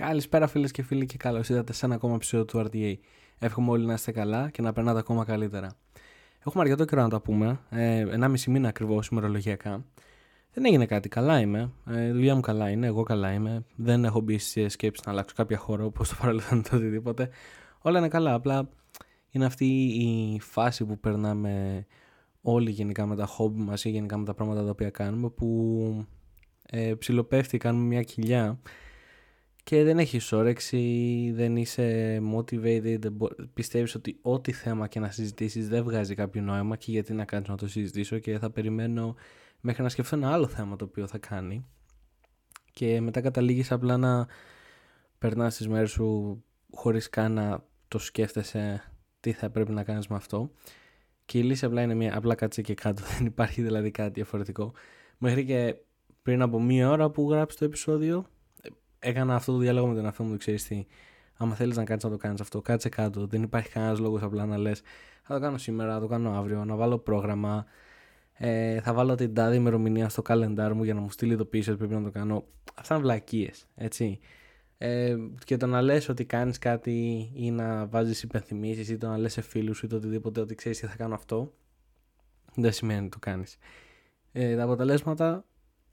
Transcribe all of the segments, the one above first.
Καλησπέρα φίλες και φίλοι και καλώς ήρθατε σε ένα ακόμα επεισόδιο του RTA. Εύχομαι όλοι να είστε καλά και να περνάτε ακόμα καλύτερα. Έχουμε αρκετό καιρό να τα πούμε. Ε, ένα μισή μήνα ακριβώς ημερολογιακά. Δεν έγινε κάτι. Καλά είμαι. Ε, η δουλειά μου καλά είναι. Εγώ καλά είμαι. Δεν έχω μπει στι σκέψεις να αλλάξω κάποια χώρο όπως το παρελθόν ή οτιδήποτε. Όλα είναι καλά. Απλά είναι αυτή η φάση που περνάμε όλοι γενικά με τα χόμπι μας ή γενικά με τα πράγματα τα οποία κάνουμε που ε, ψιλοπέφτει, κάνουμε μια κοιλιά και δεν έχει όρεξη, δεν είσαι motivated, πιστεύεις ότι ό,τι θέμα και να συζητήσεις δεν βγάζει κάποιο νόημα και γιατί να κάνεις να το συζητήσω και θα περιμένω μέχρι να σκεφτώ ένα άλλο θέμα το οποίο θα κάνει. Και μετά καταλήγεις απλά να περνάς τις μέρες σου χωρίς καν να το σκέφτεσαι τι θα πρέπει να κάνεις με αυτό. Και η λύση απλά είναι μια απλά κάτσε και κάτω. Δεν υπάρχει δηλαδή κάτι διαφορετικό. Μέχρι και πριν από μία ώρα που γράψεις το επεισόδιο έκανα αυτό το διάλογο με τον εαυτό μου, ξέρεις τι. Άμα θέλεις να κάνεις να το κάνεις αυτό, κάτσε κάτω. Δεν υπάρχει κανένας λόγος απλά να λες: Θα το κάνω σήμερα, θα το κάνω αύριο, να βάλω πρόγραμμα. Ε, θα βάλω την τάδε ημερομηνία στο καλεντάρ μου για να μου στείλει ειδοποίηση ότι πρέπει να το κάνω. Αυτά είναι βλακίες, έτσι. Ε, και το να λες ότι κάνεις κάτι ή να βάζεις υπενθυμίσεις ή το να λες σε φίλους σου ή το οτιδήποτε ότι ξέρεις τι θα κάνω αυτό δεν σημαίνει ότι το κάνεις ε, τα αποτελέσματα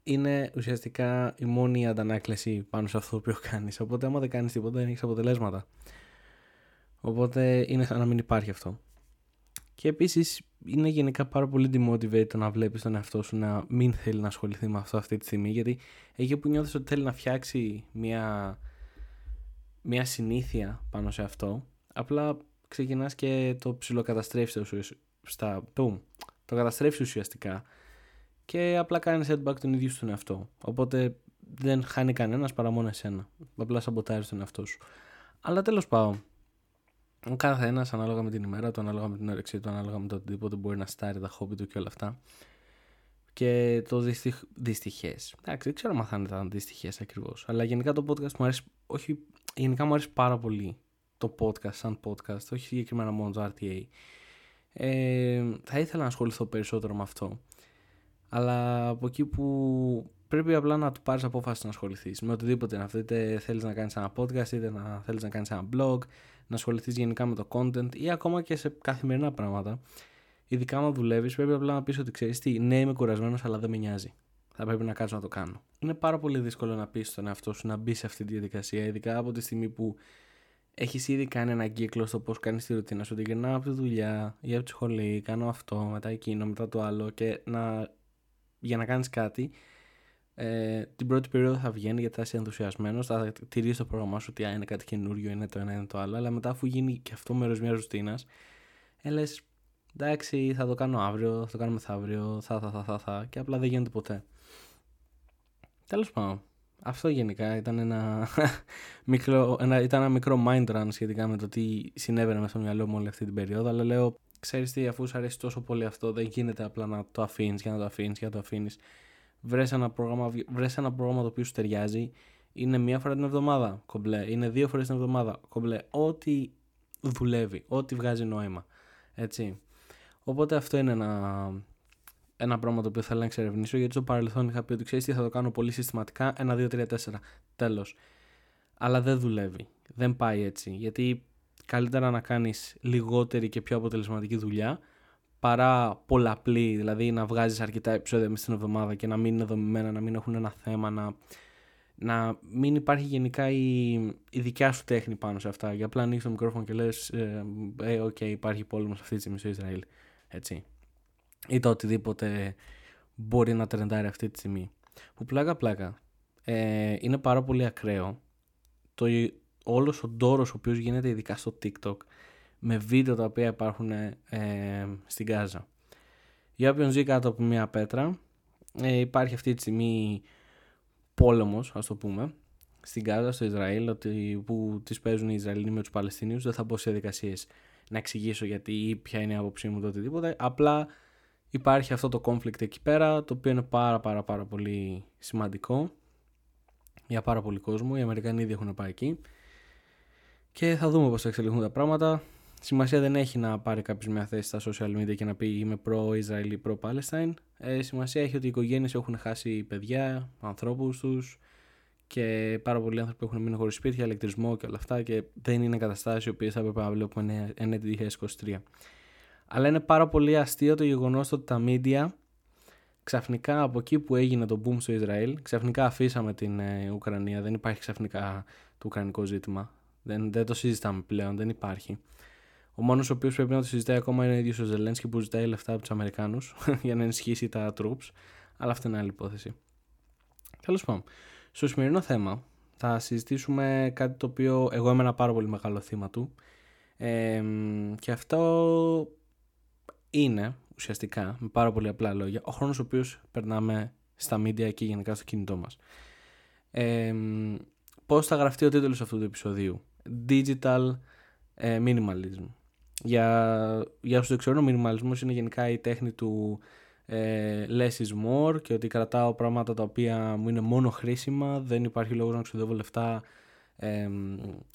είναι ουσιαστικά η μόνη αντανάκλαση πάνω σε αυτό που κάνεις. Οπότε, άμα δεν κάνεις τίποτα, δεν έχεις αποτελέσματα. Οπότε είναι σαν να μην υπάρχει αυτό. Και επίσης είναι γενικά πάρα πολύ demotivated το να βλέπεις τον εαυτό σου να μην θέλει να ασχοληθεί με αυτό αυτή τη στιγμή. Γιατί εκεί που νιώθεις ότι θέλει να φτιάξει μια, μια συνήθεια πάνω σε αυτό, απλά ξεκινάς και το ψιλοκαταστρέφεις στα. Το καταστρέφεις ουσιαστικά και απλά κάνει setback τον ίδιο στον εαυτό. Οπότε δεν χάνει κανένας παρά μόνο εσένα. Απλά σαμποτάρεις τον εαυτό σου. Αλλά τέλος πάντων, ο κάθε ένα ανάλογα με την ημέρα του, ανάλογα με την όρεξή του, ανάλογα με το οτιδήποτε μπορεί να στάρει τα χόμπι του και όλα αυτά. Και το δυστυχ... δυστυχές. Εντάξει, δεν ξέρω αν θα ήταν δυστυχές ακριβώς. Αλλά γενικά το podcast μου αρέσει. Όχι, γενικά μου αρέσει πάρα πολύ το podcast σαν podcast, όχι συγκεκριμένα μόνο το RTA. Ε, θα ήθελα να ασχοληθώ περισσότερο με αυτό. Αλλά από εκεί που πρέπει απλά να του πάρεις απόφαση να ασχοληθείς με οτιδήποτε είναι αυτό. Είτε θέλεις να κάνεις ένα podcast, είτε να θέλεις να κάνεις ένα blog, να ασχοληθείς γενικά με το content ή ακόμα και σε καθημερινά πράγματα. Ειδικά αν δουλεύεις, πρέπει απλά να πεις ότι ξέρεις τι, ναι, είμαι κουρασμένος, αλλά δεν με νοιάζει. Θα πρέπει να κάτσω να το κάνω. Είναι πάρα πολύ δύσκολο να πεις στον εαυτό σου να μπει σε αυτή τη διαδικασία, ειδικά από τη στιγμή που έχεις ήδη κάνει ένα κύκλο στο πώς κάνεις τη ρουτίνα σου. Ότι γυρνάω από τη δουλειά ή από τη σχολή, κάνω αυτό, μετά εκείνο, μετά το άλλο και να για να κάνεις κάτι ε, την πρώτη περίοδο θα βγαίνει γιατί θα είσαι ενθουσιασμένος θα τηρείς το πρόγραμμά σου ότι είναι κάτι καινούριο, είναι το ένα, είναι το άλλο αλλά μετά αφού γίνει και αυτό μέρος μιας ρουτίνας ε, λες εντάξει θα το κάνω αύριο, θα το κάνω μεθαύριο θα, θα, θα, θα, θα και απλά δεν γίνεται ποτέ. Τέλος πάντων αυτό γενικά ήταν ένα μικρό, ένα, ήταν ένα μικρό mind run σχετικά με το τι συνέβαινε μέσα στο μυαλό μου όλη αυτή την περίοδο αλλά λέω ξέρεις τι, αφού σου αρέσει τόσο πολύ αυτό, δεν γίνεται απλά να το αφήνεις για να το αφήνεις για να το αφήνεις. Βρες ένα πρόγραμμα, βρες ένα πρόγραμμα το οποίο σου ταιριάζει. Είναι μία φορά την εβδομάδα κομπλέ, είναι δύο φορές την εβδομάδα κομπλέ. Ό,τι δουλεύει, ό,τι βγάζει νόημα. Έτσι. Οπότε αυτό είναι ένα, ένα πράγμα το οποίο θέλω να εξερευνήσω γιατί στο παρελθόν είχα πει ότι ξέρεις τι θα το κάνω πολύ συστηματικά. Ένα, δύο, τρία, τέσσερα. Τέλος. Αλλά δεν δουλεύει. Δεν πάει έτσι. Γιατί καλύτερα να κάνεις λιγότερη και πιο αποτελεσματική δουλειά παρά πολλαπλή, δηλαδή να βγάζεις αρκετά επεισόδια μέσα στην εβδομάδα και να μην είναι δομημένα, να μην έχουν ένα θέμα, να, να μην υπάρχει γενικά η, η δικιά σου τέχνη πάνω σε αυτά. Για απλά ανοίξεις το μικρόφωνο και λες, ε, ε, οκ, υπάρχει πόλεμος αυτή τη στιγμή στο Ισραήλ, έτσι. Ή το οτιδήποτε μπορεί να τρεντάρει αυτή τη στιγμή. Που πλάκα πλάκα, ε, είναι πάρα πολύ ακραίο το όλος ο ντόρος ο οποίος γίνεται ειδικά στο TikTok με βίντεο τα οποία υπάρχουν ε, στην Γάζα. Για όποιον ζει κάτω από μια πέτρα, ε, υπάρχει αυτή τη στιγμή πόλεμος, ας το πούμε, στην Γάζα, στο Ισραήλ, ότι, που τις παίζουν οι Ισραηλοί με τους Παλαιστινίους. Δεν θα μπω σε διαδικασίες να εξηγήσω γιατί ή ποια είναι η άποψή μου το οτιδήποτε. Απλά υπάρχει αυτό το conflict εκεί πέρα, το οποίο είναι πάρα πάρα πάρα πολύ σημαντικό για πάρα πολύ κόσμο. Οι Αμερικανοί ήδη έχουν πάει εκεί. Και θα δούμε πώς θα εξελιχθούν τα πράγματα. Σημασία δεν έχει να πάρει κάποιος μια θέση στα social media και να πει είμαι προ-Ισραήλ ή προ-Παλαιστάιν. Ε, σημασία έχει ότι οι οικογένειες έχουν χάσει παιδιά, ανθρώπους τους και πάρα πολλοί άνθρωποι έχουν μείνει χωρίς σπίτια, ηλεκτρισμό και όλα αυτά και δεν είναι καταστάσει οι οποίες θα έπρεπε να βλέπουμε 2023. Αλλά είναι πάρα πολύ αστείο το γεγονός ότι τα media ξαφνικά από εκεί που έγινε το boom στο Ισραήλ, ξαφνικά αφήσαμε την ε, Ουκρανία. Δεν υπάρχει ξαφνικά το ουκρανικό ζήτημα. Δεν, δεν το συζητάμε πλέον, δεν υπάρχει. Ο μόνος ο οποίος πρέπει να το συζητάει ακόμα είναι ο ίδιος ο Ζελένσκι που ζητάει λεφτά από τους Αμερικάνους για να ενισχύσει τα troops. Αλλά αυτή είναι άλλη υπόθεση. Τέλος πάντων, στο σημερινό θέμα θα συζητήσουμε κάτι το οποίο εγώ είμαι ένα πάρα πολύ μεγάλο θύμα του. Ε, και αυτό είναι ουσιαστικά, με πάρα πολύ απλά λόγια, ο χρόνος ο οποίος περνάμε στα media και γενικά στο κινητό μας. Ε, πώς θα γραφτεί ο τίτλος αυτού του επεισοδίου; Digital ε, Minimalism. Για, για όσους δεν ξέρουν, ο minimalism είναι γενικά η τέχνη του ε, less is more και ότι κρατάω πράγματα τα οποία μου είναι μόνο χρήσιμα, δεν υπάρχει λόγος να ξοδεύω λεφτά ε,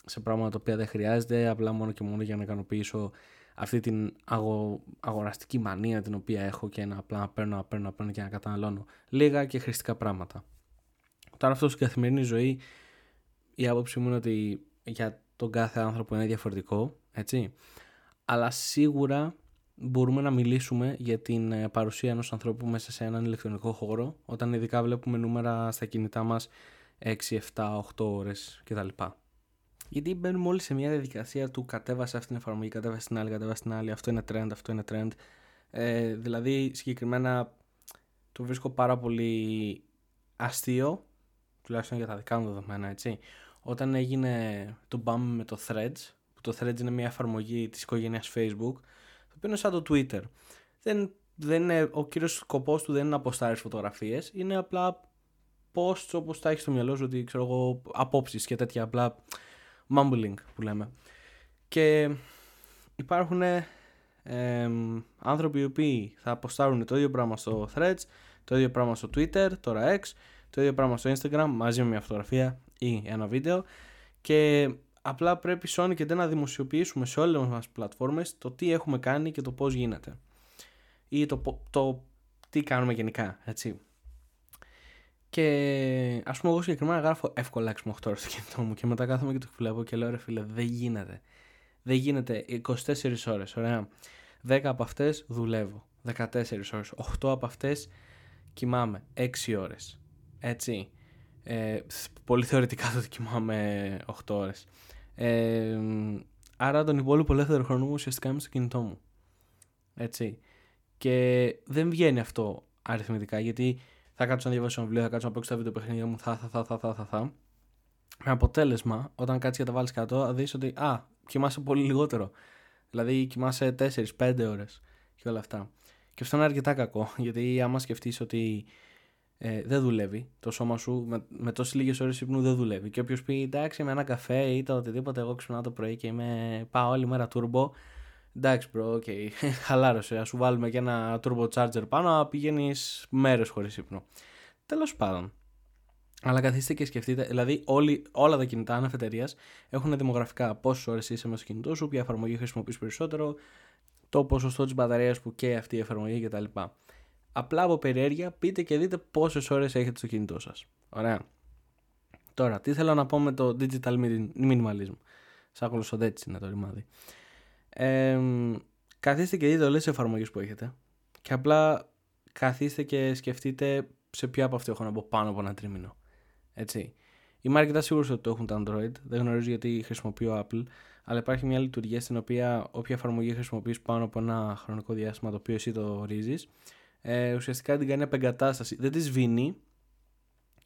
σε πράγματα τα οποία δεν χρειάζεται, απλά μόνο και μόνο για να ικανοποιήσω αυτή την αγο, αγοραστική μανία την οποία έχω και να απλά να παίρνω, να παίρνω, να παίρνω και να καταναλώνω λίγα και χρηστικά πράγματα. Τώρα αυτό στην καθημερινή ζωή η άποψή μου είναι ότι για τον κάθε άνθρωπο είναι διαφορετικό, έτσι. Αλλά σίγουρα μπορούμε να μιλήσουμε για την ε, παρουσία ενός ανθρώπου μέσα σε έναν ηλεκτρονικό χώρο όταν ειδικά βλέπουμε νούμερα στα κινητά μας 6, 7, 8 ώρες κτλ. Γιατί μπαίνουμε όλοι σε μια διαδικασία του κατέβασε αυτή την εφαρμογή, κατέβασε την άλλη, κατέβασε την άλλη, αυτό είναι trend, αυτό είναι trend. Ε, δηλαδή συγκεκριμένα το βρίσκω πάρα πολύ αστείο, τουλάχιστον για τα δικά μου δεδομένα, έτσι. Όταν έγινε το bump με το Threads, που το Threads είναι μια εφαρμογή της οικογένειας Facebook, το οποίο είναι σαν το Twitter. Δεν, δεν είναι, ο κύριος σκοπός του δεν είναι να αποστάρεις φωτογραφίες, είναι απλά posts όπως τα έχεις στο μυαλό σου, ότι ξέρω εγώ, απόψεις και τέτοια απλά mumbling που λέμε. Και υπάρχουν ε, άνθρωποι οι οποίοι θα αποστάρουν το ίδιο πράγμα στο Threads, το ίδιο πράγμα στο Twitter, τώρα X, το ίδιο πράγμα στο Instagram μαζί με μια φωτογραφία ή ένα βίντεο και απλά πρέπει Sony και να δημοσιοποιήσουμε σε όλες μας τις πλατφόρμες το τι έχουμε κάνει και το πώς γίνεται ή το, το τι κάνουμε γενικά, έτσι. Και ας πούμε, εγώ συγκεκριμένα γράφω εύκολα X8 στο κινητό μου και μετά κάθομαι και το βλέπω και λέω ρε φίλε, δεν γίνεται. Δεν γίνεται 24 ώρες, ωραία. 10 από αυτές δουλεύω. 14 ώρες. 8 από αυτές κοιμάμαι. 6 ώρες. Έτσι. Ε, πολύ θεωρητικά το ότι κοιμάμαι 8 ώρες. Ε, άρα τον υπόλοιπο ελεύθερο χρόνο μου ουσιαστικά είμαι στο κινητό μου. Έτσι. Και δεν βγαίνει αυτό αριθμητικά γιατί θα κάτσω να διαβάσω ένα βιβλίο, θα κάτσω να παίξω τα βίντεο παιχνίδια μου, θα, θα, θα, θα, θα, θα, θα. Με αποτέλεσμα, όταν κάτσει και τα βάλεις κάτω, θα δεις ότι α, κοιμάσαι πολύ λιγότερο. Δηλαδή, κοιμάσαι 4-5 ώρες και όλα αυτά. Και αυτό είναι αρκετά κακό, γιατί άμα σκεφτείς ότι ε, δεν δουλεύει το σώμα σου, με, με τόσες λίγες ώρες ύπνου δεν δουλεύει. Και όποιος πει εντάξει, με ένα καφέ ή το οτιδήποτε, εγώ ξυπνάω το πρωί και είμαι, πάω όλη μέρα turbo, Εντάξει, bro, OK. Okay. Χαλάρωσε. Α σου βάλουμε και ένα turbo charger πάνω, να πηγαίνεις μέρες χωρίς ύπνο. Τέλος πάντων. Αλλά καθίστε και σκεφτείτε, δηλαδή όλοι, όλα τα κινητά αναφετερία έχουν δημογραφικά πόσες ώρες είσαι με στο κινητό σου, ποια εφαρμογή χρησιμοποιείς περισσότερο, το ποσοστό της μπαταρίας που και αυτή η εφαρμογή κτλ. Απλά από περιέργεια πείτε και δείτε πόσες ώρες έχετε στο κινητό σας. Ωραία. Τώρα, τι θέλω να πω με το digital minimalism; Σαν έτσι είναι το ρημάδι. Ε, καθίστε και δείτε όλες τις εφαρμογές που έχετε και απλά καθίστε και σκεφτείτε σε ποια από αυτή έχω να μπω πάνω από ένα τρίμηνο. Έτσι. Είμαι αρκετά σίγουρος ότι το έχουν τα Android. Δεν γνωρίζω γιατί χρησιμοποιώ Apple. Αλλά υπάρχει μια λειτουργία στην οποία όποια εφαρμογή χρησιμοποιείς πάνω από ένα χρονικό διάστημα το οποίο εσύ το ορίζει, ε, ουσιαστικά την κάνει απεγκατάσταση. Δεν της σβήνει,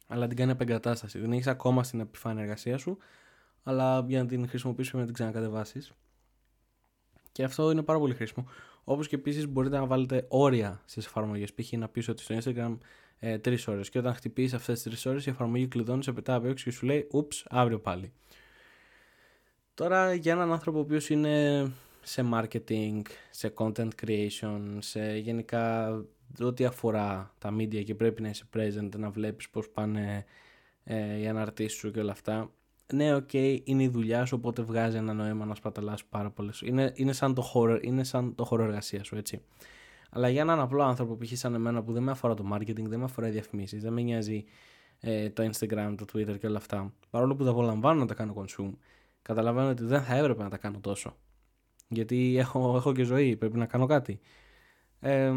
αλλά την κάνει απεγκατάσταση. Δεν έχεις ακόμα στην επιφάνεια εργασία σου, αλλά για να την χρησιμοποιήσεις πρέπει να την ξανακατεβάσεις. Και αυτό είναι πάρα πολύ χρήσιμο. Όπως και επίσης μπορείτε να βάλετε όρια στις εφαρμογές. Π.χ. να πεις ότι στο Instagram ε, 3 ώρες. Και όταν χτυπήσει αυτές τις 3 ώρες, η εφαρμογή κλειδώνει, σε πετά απ' έξω και σου λέει Oops, αύριο πάλι. Τώρα για έναν άνθρωπο ο οποίος είναι σε marketing, σε content creation, σε γενικά ό,τι αφορά τα media και πρέπει να είσαι present, να βλέπεις πώς πάνε ε, οι αναρτήσεις σου και όλα αυτά ναι, OK, okay, είναι η δουλειά σου, οπότε βγάζει ένα νόημα να σπαταλάς πάρα πολλές. Είναι, είναι σαν το χώρο, είναι σαν το χώρο εργασίας σου, έτσι. Αλλά για έναν απλό άνθρωπο, π.χ. σαν εμένα που δεν με αφορά το marketing, δεν με αφορά οι διαφημίσεις, δεν με νοιάζει ε, το Instagram, το Twitter και όλα αυτά. Παρόλο που τα απολαμβάνω να τα κάνω consume, καταλαβαίνω ότι δεν θα έπρεπε να τα κάνω τόσο. Γιατί έχω, έχω και ζωή, πρέπει να κάνω κάτι. Ε,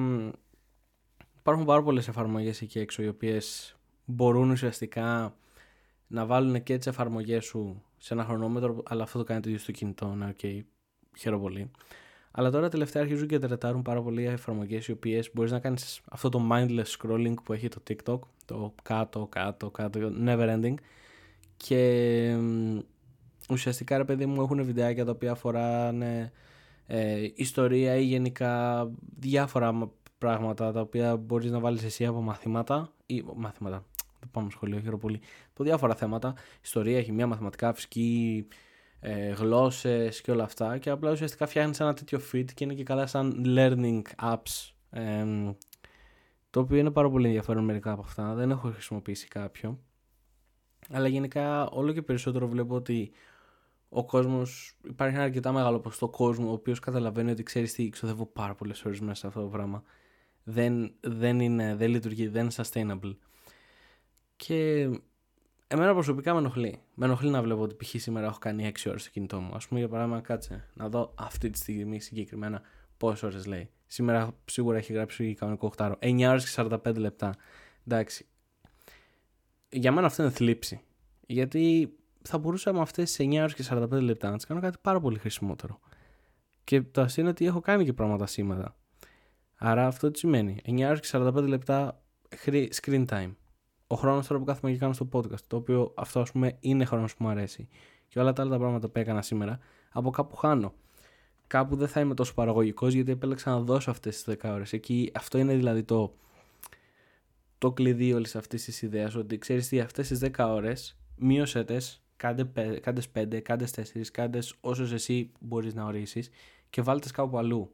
υπάρχουν πάρα πολλές εφαρμογές εκεί έξω οι οποίες μπορούν ουσιαστικά να βάλουν και τις εφαρμογές σου σε ένα χρονόμετρο, αλλά αυτό το κάνει το ίδιο στο κινητό. Ναι, οκ, okay, χαίρομαι πολύ. Αλλά τώρα τελευταία αρχίζουν και τρετάρουν πάρα πολλοί εφαρμογές οι οποίες μπορείς να κάνεις αυτό το mindless scrolling που έχει το TikTok, το κάτω, κάτω, κάτω, never ending. Και ουσιαστικά ρε παιδί μου έχουν βιντεάκια τα οποία αφοράνε ε, ιστορία ή γενικά διάφορα πράγματα τα οποία μπορείς να βάλεις εσύ από μαθήματα ή μαθήματα, δεν πάμε σχολείο, χαίρομαι πολύ, από διάφορα θέματα, ιστορία, χημεία, μαθηματικά, φυσική, ε, γλώσσες και όλα αυτά. Και απλά ουσιαστικά φτιάχνεις ένα τέτοιο feed και είναι και καλά σαν learning apps ε, το οποίο είναι πάρα πολύ ενδιαφέρον μερικά από αυτά, δεν έχω χρησιμοποιήσει κάποιο. Αλλά γενικά όλο και περισσότερο βλέπω ότι ο κόσμος, υπάρχει ένα αρκετά μεγάλο ποσοστό κόσμο ο οποίος καταλαβαίνει ότι ξέρεις τι, ξοδεύω πάρα πολλές ώρες μέσα σε αυτό το πράγμα. Δεν, δεν, είναι, δεν λειτουργεί, δεν είναι sustainable. Και Εμένα προσωπικά με ενοχλεί. Με ενοχλεί να βλέπω ότι π.χ. σήμερα έχω κάνει 6 ώρες στο κινητό μου. Α πούμε, για παράδειγμα, κάτσε να δω αυτή τη στιγμή συγκεκριμένα πόσες ώρες λέει. Σήμερα σίγουρα έχει γράψει κανονικό 8 9 ώρες και 45 λεπτά. Εντάξει. Για μένα αυτό είναι θλίψη. Γιατί θα μπορούσα με αυτές τις 9 ώρες και 45 λεπτά να τις κάνω κάτι πάρα πολύ χρησιμότερο. Και το αστείο είναι ότι έχω κάνει και πράγματα σήμερα. Άρα αυτό τι σημαίνει. 9 ώρες και 45 λεπτά screen time ο χρόνος τώρα που κάθομαι και κάνω στο podcast, το οποίο αυτό ας πούμε είναι χρόνος που μου αρέσει, και όλα τα άλλα τα πράγματα που έκανα σήμερα, από κάπου χάνω. Κάπου δεν θα είμαι τόσο παραγωγικός γιατί επέλεξα να δώσω αυτές τις 10 ώρες. Εκεί αυτό είναι δηλαδή το, το κλειδί όλης αυτής της ιδέας. Ότι ξέρεις τι, αυτές τις 10 ώρες μείωσε τε, κάντε, κάντε 5, κάντε 4, κάντε όσες εσύ μπορείς να ορίσεις και βάλτε κάπου αλλού.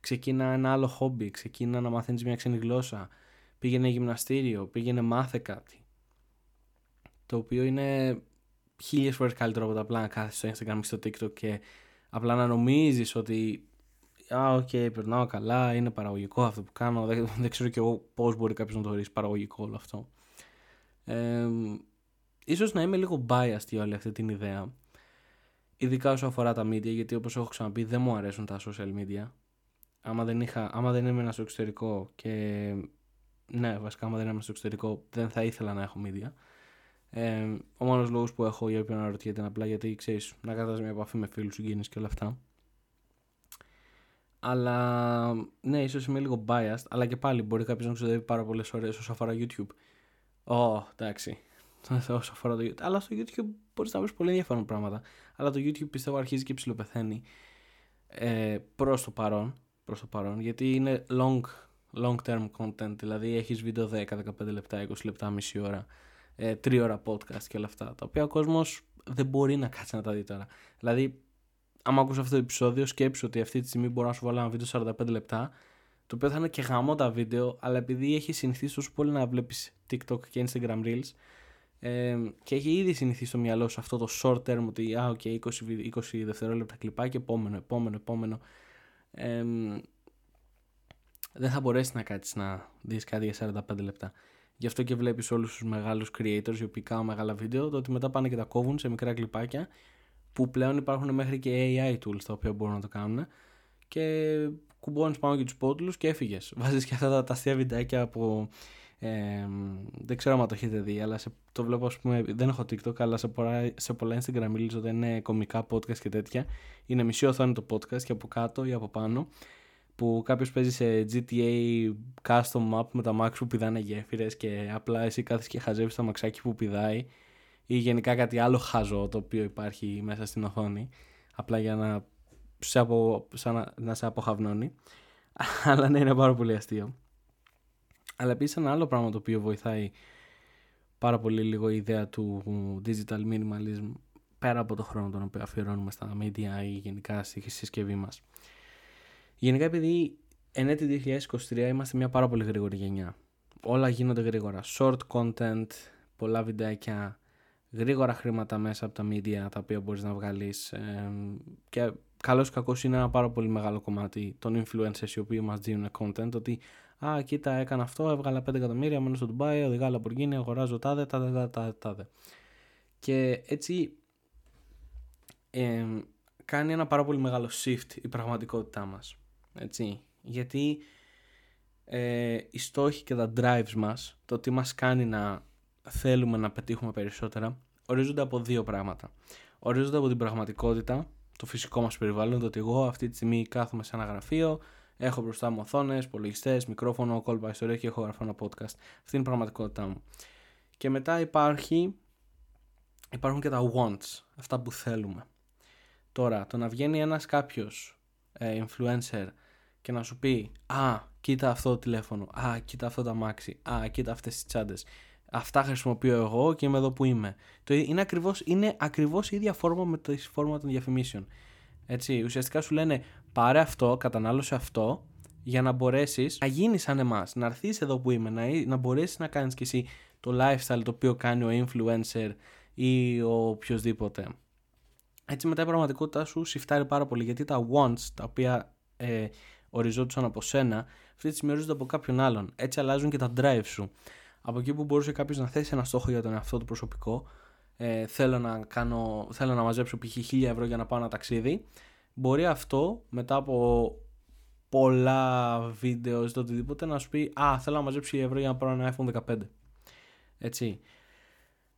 Ξεκίνα ένα άλλο χόμπι, ξεκίνα να μαθαίνεις μια ξένη γλώσσα, πήγαινε γυμναστήριο, πήγαινε μάθε κάτι. Το οποίο είναι χίλιες φορές καλύτερο από το απλά να κάθεσαι στο Instagram και στο TikTok και απλά να νομίζεις ότι «Α, οκ, okay, περνάω καλά, είναι παραγωγικό αυτό που κάνω, δεν, δεν ξέρω κι εγώ πώς μπορεί κάποιος να το ορίσει παραγωγικό όλο αυτό». Ε, ίσως να είμαι λίγο biased για όλη αυτή την ιδέα, ειδικά όσο αφορά τα media, γιατί όπως έχω ξαναπεί δεν μου αρέσουν τα social media. Άμα δεν, είχα, άμα δεν ήμουν στο εξωτερικό και ναι, βασικά, άμα δεν είμαι στο εξωτερικό, δεν θα ήθελα να έχω media. Ε, ο μόνος λόγος που έχω για όποιον αναρωτιέται είναι απλά γιατί ξέρεις να κρατάς μια επαφή με φίλους, συγγενεί και όλα αυτά. Αλλά ναι, ίσως είμαι λίγο biased, αλλά και πάλι μπορεί κάποιος να ξοδεύει πάρα πολλές ώρες όσο αφορά YouTube. Ω, oh, εντάξει. όσο αφορά το YouTube. Αλλά στο YouTube μπορείς να βρεις πολύ ενδιαφέρον πράγματα. Αλλά το YouTube πιστεύω αρχίζει και ψηλοπεθαίνει ε, προς το παρόν. Προς το παρόν γιατί είναι long long term content, δηλαδή έχεις βίντεο 10, 15 λεπτά, 20 λεπτά, μισή ώρα, ε, 3 ώρα podcast και όλα αυτά, τα οποία ο κόσμος δεν μπορεί να κάτσει να τα δει τώρα. Δηλαδή, άμα ακούς αυτό το επεισόδιο, σκέψου ότι αυτή τη στιγμή μπορώ να σου βάλω ένα βίντεο 45 λεπτά, το οποίο θα είναι και γαμό τα βίντεο, αλλά επειδή έχει συνηθίσει τόσο πολύ να βλέπεις TikTok και Instagram Reels, ε, και έχει ήδη συνηθίσει στο μυαλό σου αυτό το short term ότι α, okay, 20, 20 δευτερόλεπτα κλπά και επόμενο, επόμενο, επόμενο. Ε, δεν θα μπορέσεις να κάτσεις να δεις κάτι για 45 λεπτά. Γι' αυτό και βλέπεις όλους τους μεγάλους creators οι οποίοι κάνουν μεγάλα βίντεο, το ότι μετά πάνε και τα κόβουν σε μικρά κλιπάκια που πλέον υπάρχουν μέχρι και AI tools τα οποία μπορούν να το κάνουν και κουμπώνεις πάνω και τους πότλου και έφυγες. Βάζεις και αυτά τα αστεία βιντεάκια από. Ε, δεν ξέρω αν το έχετε δει, αλλά σε, το βλέπω, ας πούμε, δεν έχω TikTok, αλλά σε πολλά, σε πολλά Instagram reels όταν είναι κομικά podcast και τέτοια. Είναι μισή οθόνη το podcast και από κάτω ή από πάνω που κάποιος παίζει σε GTA custom map με τα max που πηδάνε γέφυρες και απλά εσύ κάθεσαι και χαζεύεις το μαξάκι που πηδάει ή γενικά κάτι άλλο χαζό το οποίο υπάρχει μέσα στην οθόνη απλά για να σε, απο, σαν να, να σε αποχαυνώνει αλλά ναι είναι πάρα πολύ αστείο αλλά επίσης ένα άλλο πράγμα το οποίο βοηθάει πάρα πολύ λίγο η ιδέα του digital minimalism πέρα από το χρόνο τον οποίο αφιερώνουμε στα media ή γενικά στη συσκευή μας Γενικά επειδή εν έτη 2023 είμαστε μια πάρα πολύ γρήγορη γενιά. Όλα γίνονται γρήγορα. Short content, πολλά βιντεάκια, γρήγορα χρήματα μέσα από τα media τα οποία μπορείς να βγάλεις ε, και καλώς ή κακώς είναι ένα πάρα πολύ μεγάλο κομμάτι των influencers οι οποίοι μας δίνουν content ότι Α, κοίτα, έκανα αυτό, έβγαλα 5 εκατομμύρια, μένω στο Ντουμπάι, οδηγά Λαμπουργκίνη, αγοράζω τάδε, τάδε, τάδε, τάδε, τάδε. Και έτσι ε, κάνει ένα πάρα πολύ μεγάλο shift η πραγματικότητά μας. Έτσι. Γιατί ε, οι στόχοι και τα drives μας, το τι μας κάνει να θέλουμε να πετύχουμε περισσότερα, ορίζονται από δύο πράγματα. Ορίζονται από την πραγματικότητα, το φυσικό μας περιβάλλον, το ότι εγώ αυτή τη στιγμή κάθομαι σε ένα γραφείο, έχω μπροστά μου οθόνες, υπολογιστές, μικρόφωνο, κόλπα ιστορία και έχω γραφεί ένα podcast. Αυτή είναι η πραγματικότητά μου. Και μετά υπάρχει, υπάρχουν και τα wants, αυτά που θέλουμε. Τώρα, το να βγαίνει ένας κάποιος ε, influencer και να σου πει «Α, κοίτα αυτό το τηλέφωνο, α, κοίτα αυτό το αμάξι, α, κοίτα αυτές τις τσάντες, αυτά χρησιμοποιώ εγώ και είμαι εδώ που είμαι». Το είναι ακριβώς, είναι ακριβώς η ίδια φόρμα με τη φόρμα των διαφημίσεων. Έτσι, ουσιαστικά σου λένε πάρε αυτό, κατανάλωσε αυτό για να μπορέσεις να γίνεις σαν εμάς, να έρθεις εδώ που είμαι, να, να μπορέσεις να κάνεις κι εσύ το lifestyle το οποίο κάνει ο influencer ή ο οποιοδήποτε. Έτσι μετά η πραγματικότητα σου συφτάρει πάρα πολύ γιατί τα wants τα οποία ε, οριζόντουσαν από σένα αυτή τη στιγμή ορίζονται από κάποιον άλλον. Έτσι αλλάζουν και τα drive σου. Από εκεί που μπορούσε κάποιος να θέσει ένα στόχο για τον εαυτό του προσωπικό, ε, θέλω, να κάνω, θέλω να μαζέψω π.χ. 1000 ευρώ για να πάω ένα ταξίδι, μπορεί αυτό μετά από πολλά βίντεο ή το οτιδήποτε να σου πει Α, θέλω να μαζέψω 1000 ευρώ για να πάρω ένα iPhone 15. Έτσι.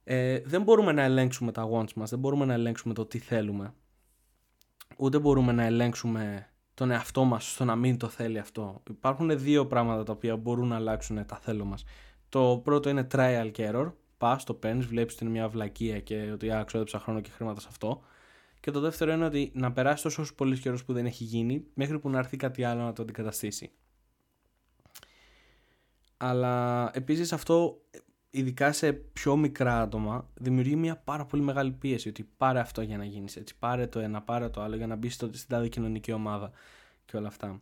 Ε, δεν μπορούμε να ελέγξουμε τα wants μας, δεν μπορούμε να ελέγξουμε το τι θέλουμε. Ούτε μπορούμε να ελέγξουμε τον εαυτό μας στο να μην το θέλει αυτό. Υπάρχουν δύο πράγματα τα οποία μπορούν να αλλάξουν τα θέλω μας. Το πρώτο είναι trial και error. Πας, το παίρνεις, βλέπεις ότι είναι μια βλακεία και ότι α, ξόδεψα χρόνο και χρήματα σε αυτό. Και το δεύτερο είναι ότι να περάσει τόσο πολύ καιρό που δεν έχει γίνει, μέχρι που να έρθει κάτι άλλο να το αντικαταστήσει. Αλλά επίσης αυτό ειδικά σε πιο μικρά άτομα, δημιουργεί μια πάρα πολύ μεγάλη πίεση ότι πάρε αυτό για να γίνεις έτσι. Πάρε το ένα, πάρε το άλλο για να μπεις στην τάδε κοινωνική ομάδα και όλα αυτά.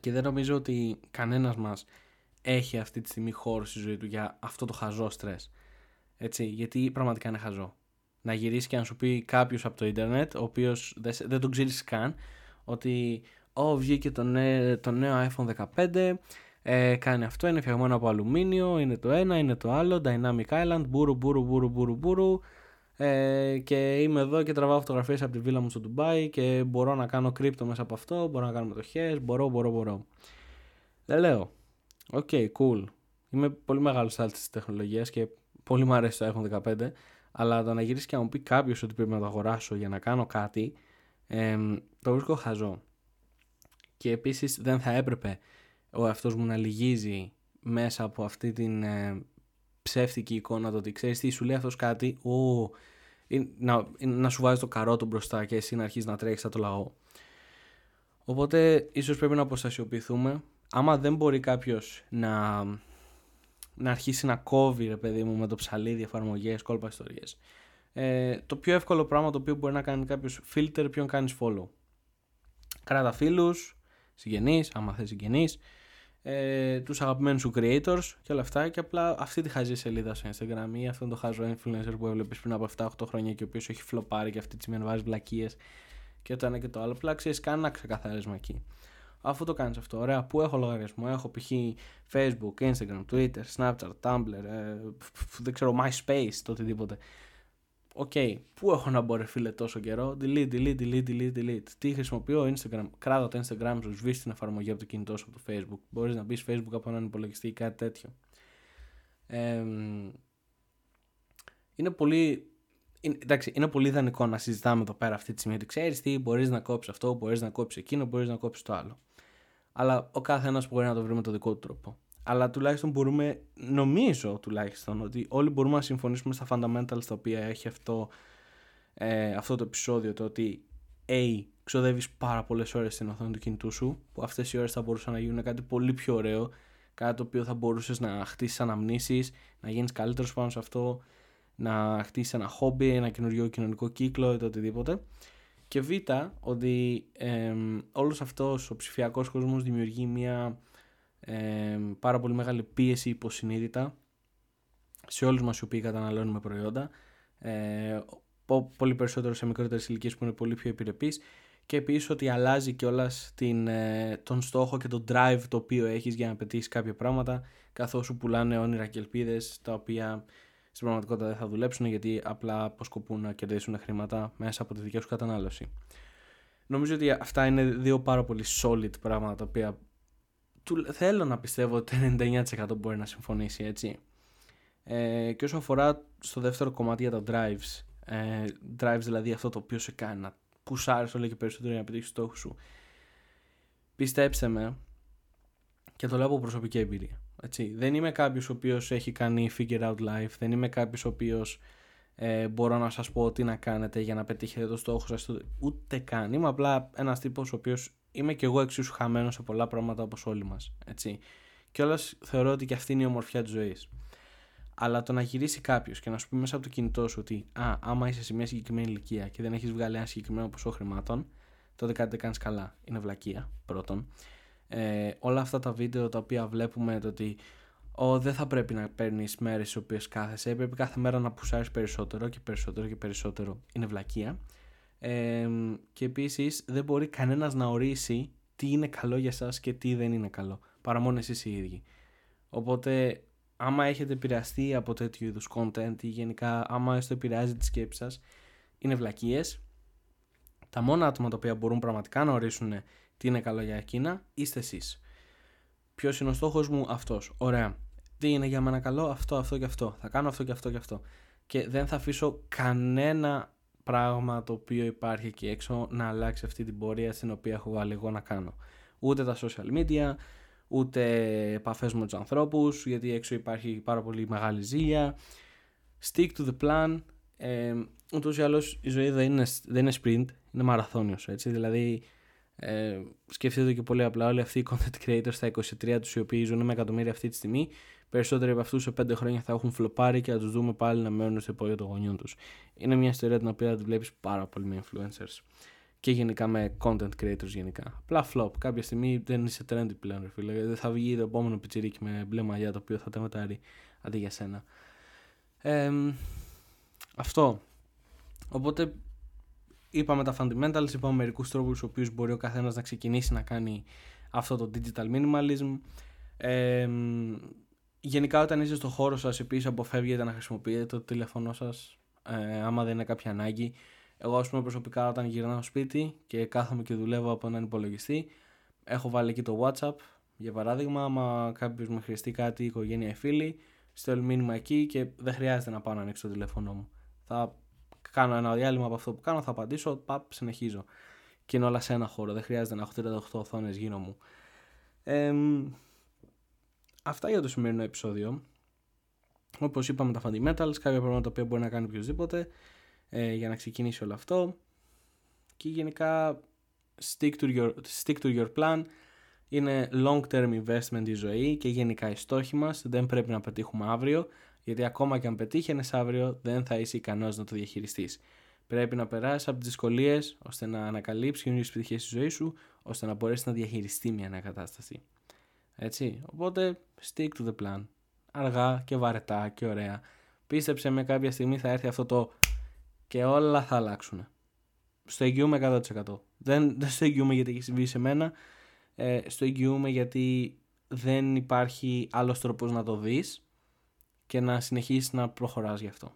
Και δεν νομίζω ότι κανένας μας έχει αυτή τη στιγμή χώρο στη ζωή του για αυτό το χαζό στρες. Έτσι, γιατί πραγματικά είναι χαζό. Να γυρίσει και να σου πει κάποιος από το Ιντερνετ, ο οποίος δεν, δεν τον ξέρεις καν, ότι Ω, βγήκε το, νέο, το νέο iPhone 15, ε, κάνει αυτό, είναι φτιαγμένο από αλουμίνιο, είναι το ένα, είναι το άλλο, Dynamic Island, μπουρου μπουρου μπουρου μπουρου μπουρου ε, και είμαι εδώ και τραβάω φωτογραφίες από τη βίλα μου στο Ντουμπάι και μπορώ να κάνω κρύπτο μέσα από αυτό, μπορώ να κάνω μετοχές, μπορώ, μπορώ, μπορώ. Δεν λέω. Οκ, okay, cool. Είμαι πολύ μεγάλος λάτρης της τεχνολογίας και πολύ μου αρέσει το iPhone 15. Αλλά το να γυρίσεις και να μου πει κάποιος ότι πρέπει να το αγοράσω για να κάνω κάτι, ε, το βρίσκω χαζό. Και επίσης δεν θα έπρεπε ο εαυτός μου να λυγίζει μέσα από αυτή την ε, ψεύτικη εικόνα το ότι ξέρεις τι σου λέει αυτός κάτι, ο, να, να σου βάζεις το καρότο μπροστά και εσύ να αρχίσεις να τρέχεις σαν το λαγό. Οπότε ίσως πρέπει να αποστασιοποιηθούμε. Άμα δεν μπορεί κάποιος να, να αρχίσει να κόβει ρε παιδί μου με το ψαλίδι εφαρμογές, κόλπα ιστορίες. Ε, το πιο εύκολο πράγμα το οποίο μπορεί να κάνει κάποιος filter ποιον κάνεις follow. Κράτα φίλους, συγγενείς, άμα θες συγγενείς, ε, τους αγαπημένους σου creators και όλα αυτά και απλά αυτή τη χαζή σελίδα στο Instagram ή αυτόν τον χαζό influencer που έβλεπες πριν από 7-8 χρόνια και ο οποίος έχει φλοπάρει και αυτή τη στιγμή βάζει βλακίες και το ένα και το άλλο απλά ξέρεις κάνει ένα ξεκαθάρισμα εκεί αφού το κάνεις αυτό, ωραία, πού έχω λογαριασμό, έχω π.χ. Facebook, Instagram, Twitter, Snapchat, Tumblr, ε, δεν ξέρω, MySpace, το οτιδήποτε Οκ, okay, πού έχω να μπω ρε φίλε τόσο καιρό, delete, delete, delete, delete, delete. Τι χρησιμοποιώ, Instagram, κράτα το Instagram σου, σβήσε την εφαρμογή από το κινητό σου από το Facebook. Μπορείς να μπεις Facebook από έναν υπολογιστή ή κάτι τέτοιο. Ε, είναι πολύ είναι, εντάξει, είναι πολύ ιδανικό να συζητάμε εδώ πέρα αυτή τη στιγμή ότι ξέρεις τι, μπορείς να κόψεις αυτό, μπορείς να κόψεις εκείνο, μπορείς να κόψεις το άλλο. Αλλά ο κάθε ένα μπορεί να το βρει με τον δικό του τρόπο αλλά τουλάχιστον μπορούμε, νομίζω τουλάχιστον, ότι όλοι μπορούμε να συμφωνήσουμε στα fundamentals τα οποία έχει αυτό, ε, αυτό το επεισόδιο, το ότι A, ξοδεύεις πάρα πολλές ώρες στην οθόνη του κινητού σου, που αυτές οι ώρες θα μπορούσαν να γίνουν κάτι πολύ πιο ωραίο, κάτι το οποίο θα μπορούσες να χτίσεις αναμνήσεις, να γίνεις καλύτερος πάνω σε αυτό, να χτίσεις ένα χόμπι, ένα καινούριο κοινωνικό κύκλο ή το οτιδήποτε. Και β, ότι ε, όλος αυτός ο ψηφιακός κόσμος δημιουργεί μια ε, πάρα πολύ μεγάλη πίεση υποσυνείδητα σε όλους μας οι οποίοι καταναλώνουμε προϊόντα ε, πολύ περισσότερο σε μικρότερες ηλικίες που είναι πολύ πιο επιρρεπείς. Και επίσης ότι αλλάζει κιόλας ε, τον στόχο και τον drive το οποίο έχεις για να πετύχεις κάποια πράγματα καθώς σου πουλάνε όνειρα και ελπίδες τα οποία στην πραγματικότητα δεν θα δουλέψουν γιατί απλά αποσκοπούν να κερδίσουν χρήματα μέσα από τη δική σου κατανάλωση. Νομίζω ότι αυτά είναι δύο πάρα πολύ solid πράγματα τα οποία θέλω να πιστεύω ότι 99% μπορεί να συμφωνήσει έτσι. Ε, και όσο αφορά στο δεύτερο κομμάτι για τα drives, ε, drives δηλαδή αυτό το οποίο σε κάνει να πουσάρεις όλο και περισσότερο για να πετύχεις στόχο σου. Πιστέψτε με και το λέω από προσωπική εμπειρία. Έτσι. Δεν είμαι κάποιος ο οποίος έχει κάνει figure out life, δεν είμαι κάποιος ο οποίος ε, μπορώ να σας πω τι να κάνετε για να πετύχετε το στόχο σας. Ούτε καν. Είμαι απλά ένας τύπος ο οποίος είμαι και εγώ εξίσου χαμένος σε πολλά πράγματα όπως όλοι μας. Και όλα θεωρώ ότι και αυτή είναι η ομορφιά της ζωής. Αλλά το να γυρίσει κάποιος και να σου πει μέσα από το κινητό σου ότι Α, άμα είσαι σε μια συγκεκριμένη ηλικία και δεν έχεις βγάλει ένα συγκεκριμένο ποσό χρημάτων, τότε κάτι δεν κάνεις καλά. Είναι βλακεία, πρώτον ε, όλα αυτά τα βίντεο τα οποία βλέπουμε το ότι ο, δεν θα πρέπει να παίρνεις μέρες στις οποίες κάθεσαι, πρέπει κάθε μέρα να πουσάρεις περισσότερο και περισσότερο και περισσότερο. Είναι βλακεία. Ε, και επίσης δεν μπορεί κανένας να ορίσει τι είναι καλό για εσά και τι δεν είναι καλό. Παρά μόνο εσείς οι ίδιοι. Οπότε, άμα έχετε επηρεαστεί από τέτοιου είδους content ή γενικά, άμα έστω επηρεάζει τη σκέψη σας, είναι βλακίες. Τα μόνα άτομα τα οποία μπορούν πραγματικά να ορίσουν τι είναι καλό για εκείνα, είστε εσείς. Ποιος είναι ο στόχος μου, αυτός. Ωραία. Τι είναι για μένα καλό, αυτό, αυτό και αυτό. Θα κάνω αυτό και αυτό και αυτό. Και δεν θα αφήσω κανένα πράγμα το οποίο υπάρχει εκεί έξω να αλλάξει αυτή την πορεία στην οποία έχω βάλει εγώ να κάνω. Ούτε τα social media, ούτε επαφές με τους ανθρώπους, γιατί έξω υπάρχει πάρα πολύ μεγάλη ζήλια. Stick to the plan. Ε, Ούτως ή άλλως η ζωή δεν είναι, δεν είναι sprint, είναι μαραθώνιος. Δηλαδή ε, σκεφτείτε και πολύ απλά όλοι αυτοί οι content creators στα 23 τους οι οποίοι ζουν με εκατομμύρια αυτή τη στιγμή περισσότεροι από αυτούς σε 5 χρόνια θα έχουν φλοπάρει και θα τους δούμε πάλι να μένουν στο υπόγειο των γονιών τους. Είναι μια ιστορία την οποία τη βλέπεις πάρα πολύ με influencers και γενικά με content creators γενικά. Απλά flop. Κάποια στιγμή δεν είσαι trendy πλέον, ρε φίλε. Δεν θα βγει το επόμενο πιτσιρίκι με μπλε μαλλιά το οποίο θα τα μετάρει αντί για σένα. Ε, αυτό. Οπότε Είπαμε τα fundamentals, είπαμε μερικούς τρόπους στους οποίους μπορεί ο καθένας να ξεκινήσει να κάνει αυτό το digital minimalism. Ε, γενικά όταν είστε στο χώρο σας επίσης αποφεύγετε να χρησιμοποιείτε το τηλέφωνο σας ε, άμα δεν είναι κάποια ανάγκη. Εγώ ας πούμε προσωπικά όταν γυρνάω σπίτι και κάθομαι και δουλεύω από έναν υπολογιστή έχω βάλει εκεί το whatsapp για παράδειγμα άμα κάποιος με χρειαστεί κάτι η οικογένεια ή φίλοι στέλνω μήνυμα εκεί και δεν χρειάζεται να πάω να ανοίξω το τηλέφωνο μου. Θα κάνω ένα διάλειμμα από αυτό που κάνω, θα απαντήσω, παπ, συνεχίζω. Και είναι όλα σε ένα χώρο, δεν χρειάζεται να έχω 38 οθόνες γύρω μου. Ε, αυτά για το σημερινό επεισόδιο. Όπως είπαμε, τα fundamentals, κάποια πράγματα τα οποία μπορεί να κάνει οποιοδήποτε ε, για να ξεκινήσει όλο αυτό. Και γενικά, stick to your, stick to your plan. Είναι long term investment η ζωή και γενικά οι στόχοι μας δεν πρέπει να πετύχουμε αύριο γιατί ακόμα και αν πετύχαινες αύριο, δεν θα είσαι ικανός να το διαχειριστείς. Πρέπει να περάσεις από τις δυσκολίες ώστε να ανακαλύψει καινούριε πτυχέ στη ζωή σου, ώστε να μπορέσεις να διαχειριστεί μια νέα κατάσταση. Έτσι. Οπότε, stick to the plan. Αργά και βαρετά και ωραία. Πίστεψε με κάποια στιγμή θα έρθει αυτό το και όλα θα αλλάξουν. Στο εγγυούμε 100%. Δεν, δεν στο εγγυούμε γιατί έχει συμβεί σε μένα. Ε, στο εγγυούμε γιατί δεν υπάρχει άλλος τρόπος να το δεις και να συνεχίσεις να προχωράς γι' αυτό.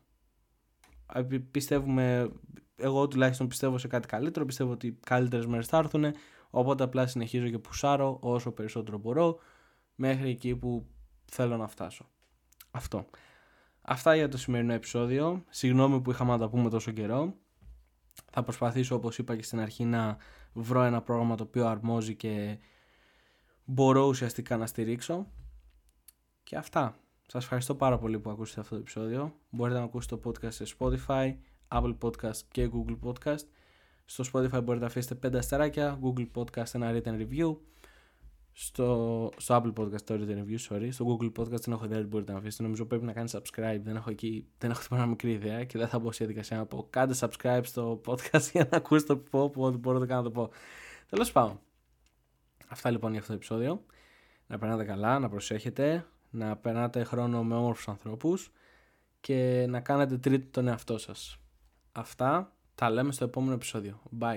Πιστεύουμε, εγώ τουλάχιστον πιστεύω σε κάτι καλύτερο, πιστεύω ότι καλύτερες μέρες θα έρθουν, οπότε απλά συνεχίζω και πουσάρω όσο περισσότερο μπορώ μέχρι εκεί που θέλω να φτάσω. Αυτό. Αυτά για το σημερινό επεισόδιο. Συγγνώμη που είχαμε να τα πούμε τόσο καιρό. Θα προσπαθήσω όπως είπα και στην αρχή να βρω ένα πρόγραμμα το οποίο αρμόζει και μπορώ ουσιαστικά να στηρίξω. Και αυτά. Σας ευχαριστώ πάρα πολύ που ακούσατε αυτό το επεισόδιο. Μπορείτε να ακούσετε το podcast σε Spotify, Apple Podcast και Google Podcast. Στο Spotify μπορείτε να αφήσετε 5 αστεράκια, Google Podcast ένα written review. Στο, στο Apple Podcast το written review, sorry. Στο Google Podcast δεν έχω ιδέα τι μπορείτε να αφήσετε. Νομίζω πρέπει να κάνει subscribe. Δεν έχω εκεί, δεν έχω την μικρή ιδέα και δεν θα μπω σε διαδικασία να πω κάντε subscribe στο podcast για να ακούσετε το πω που μπορώ να το πω. Τέλος πάντων. Αυτά λοιπόν για αυτό το επεισόδιο. Να περνάτε καλά, να προσέχετε να περνάτε χρόνο με όμορφους ανθρώπους και να κάνετε τρίτο τον εαυτό σας. Αυτά τα λέμε στο επόμενο επεισόδιο. Bye.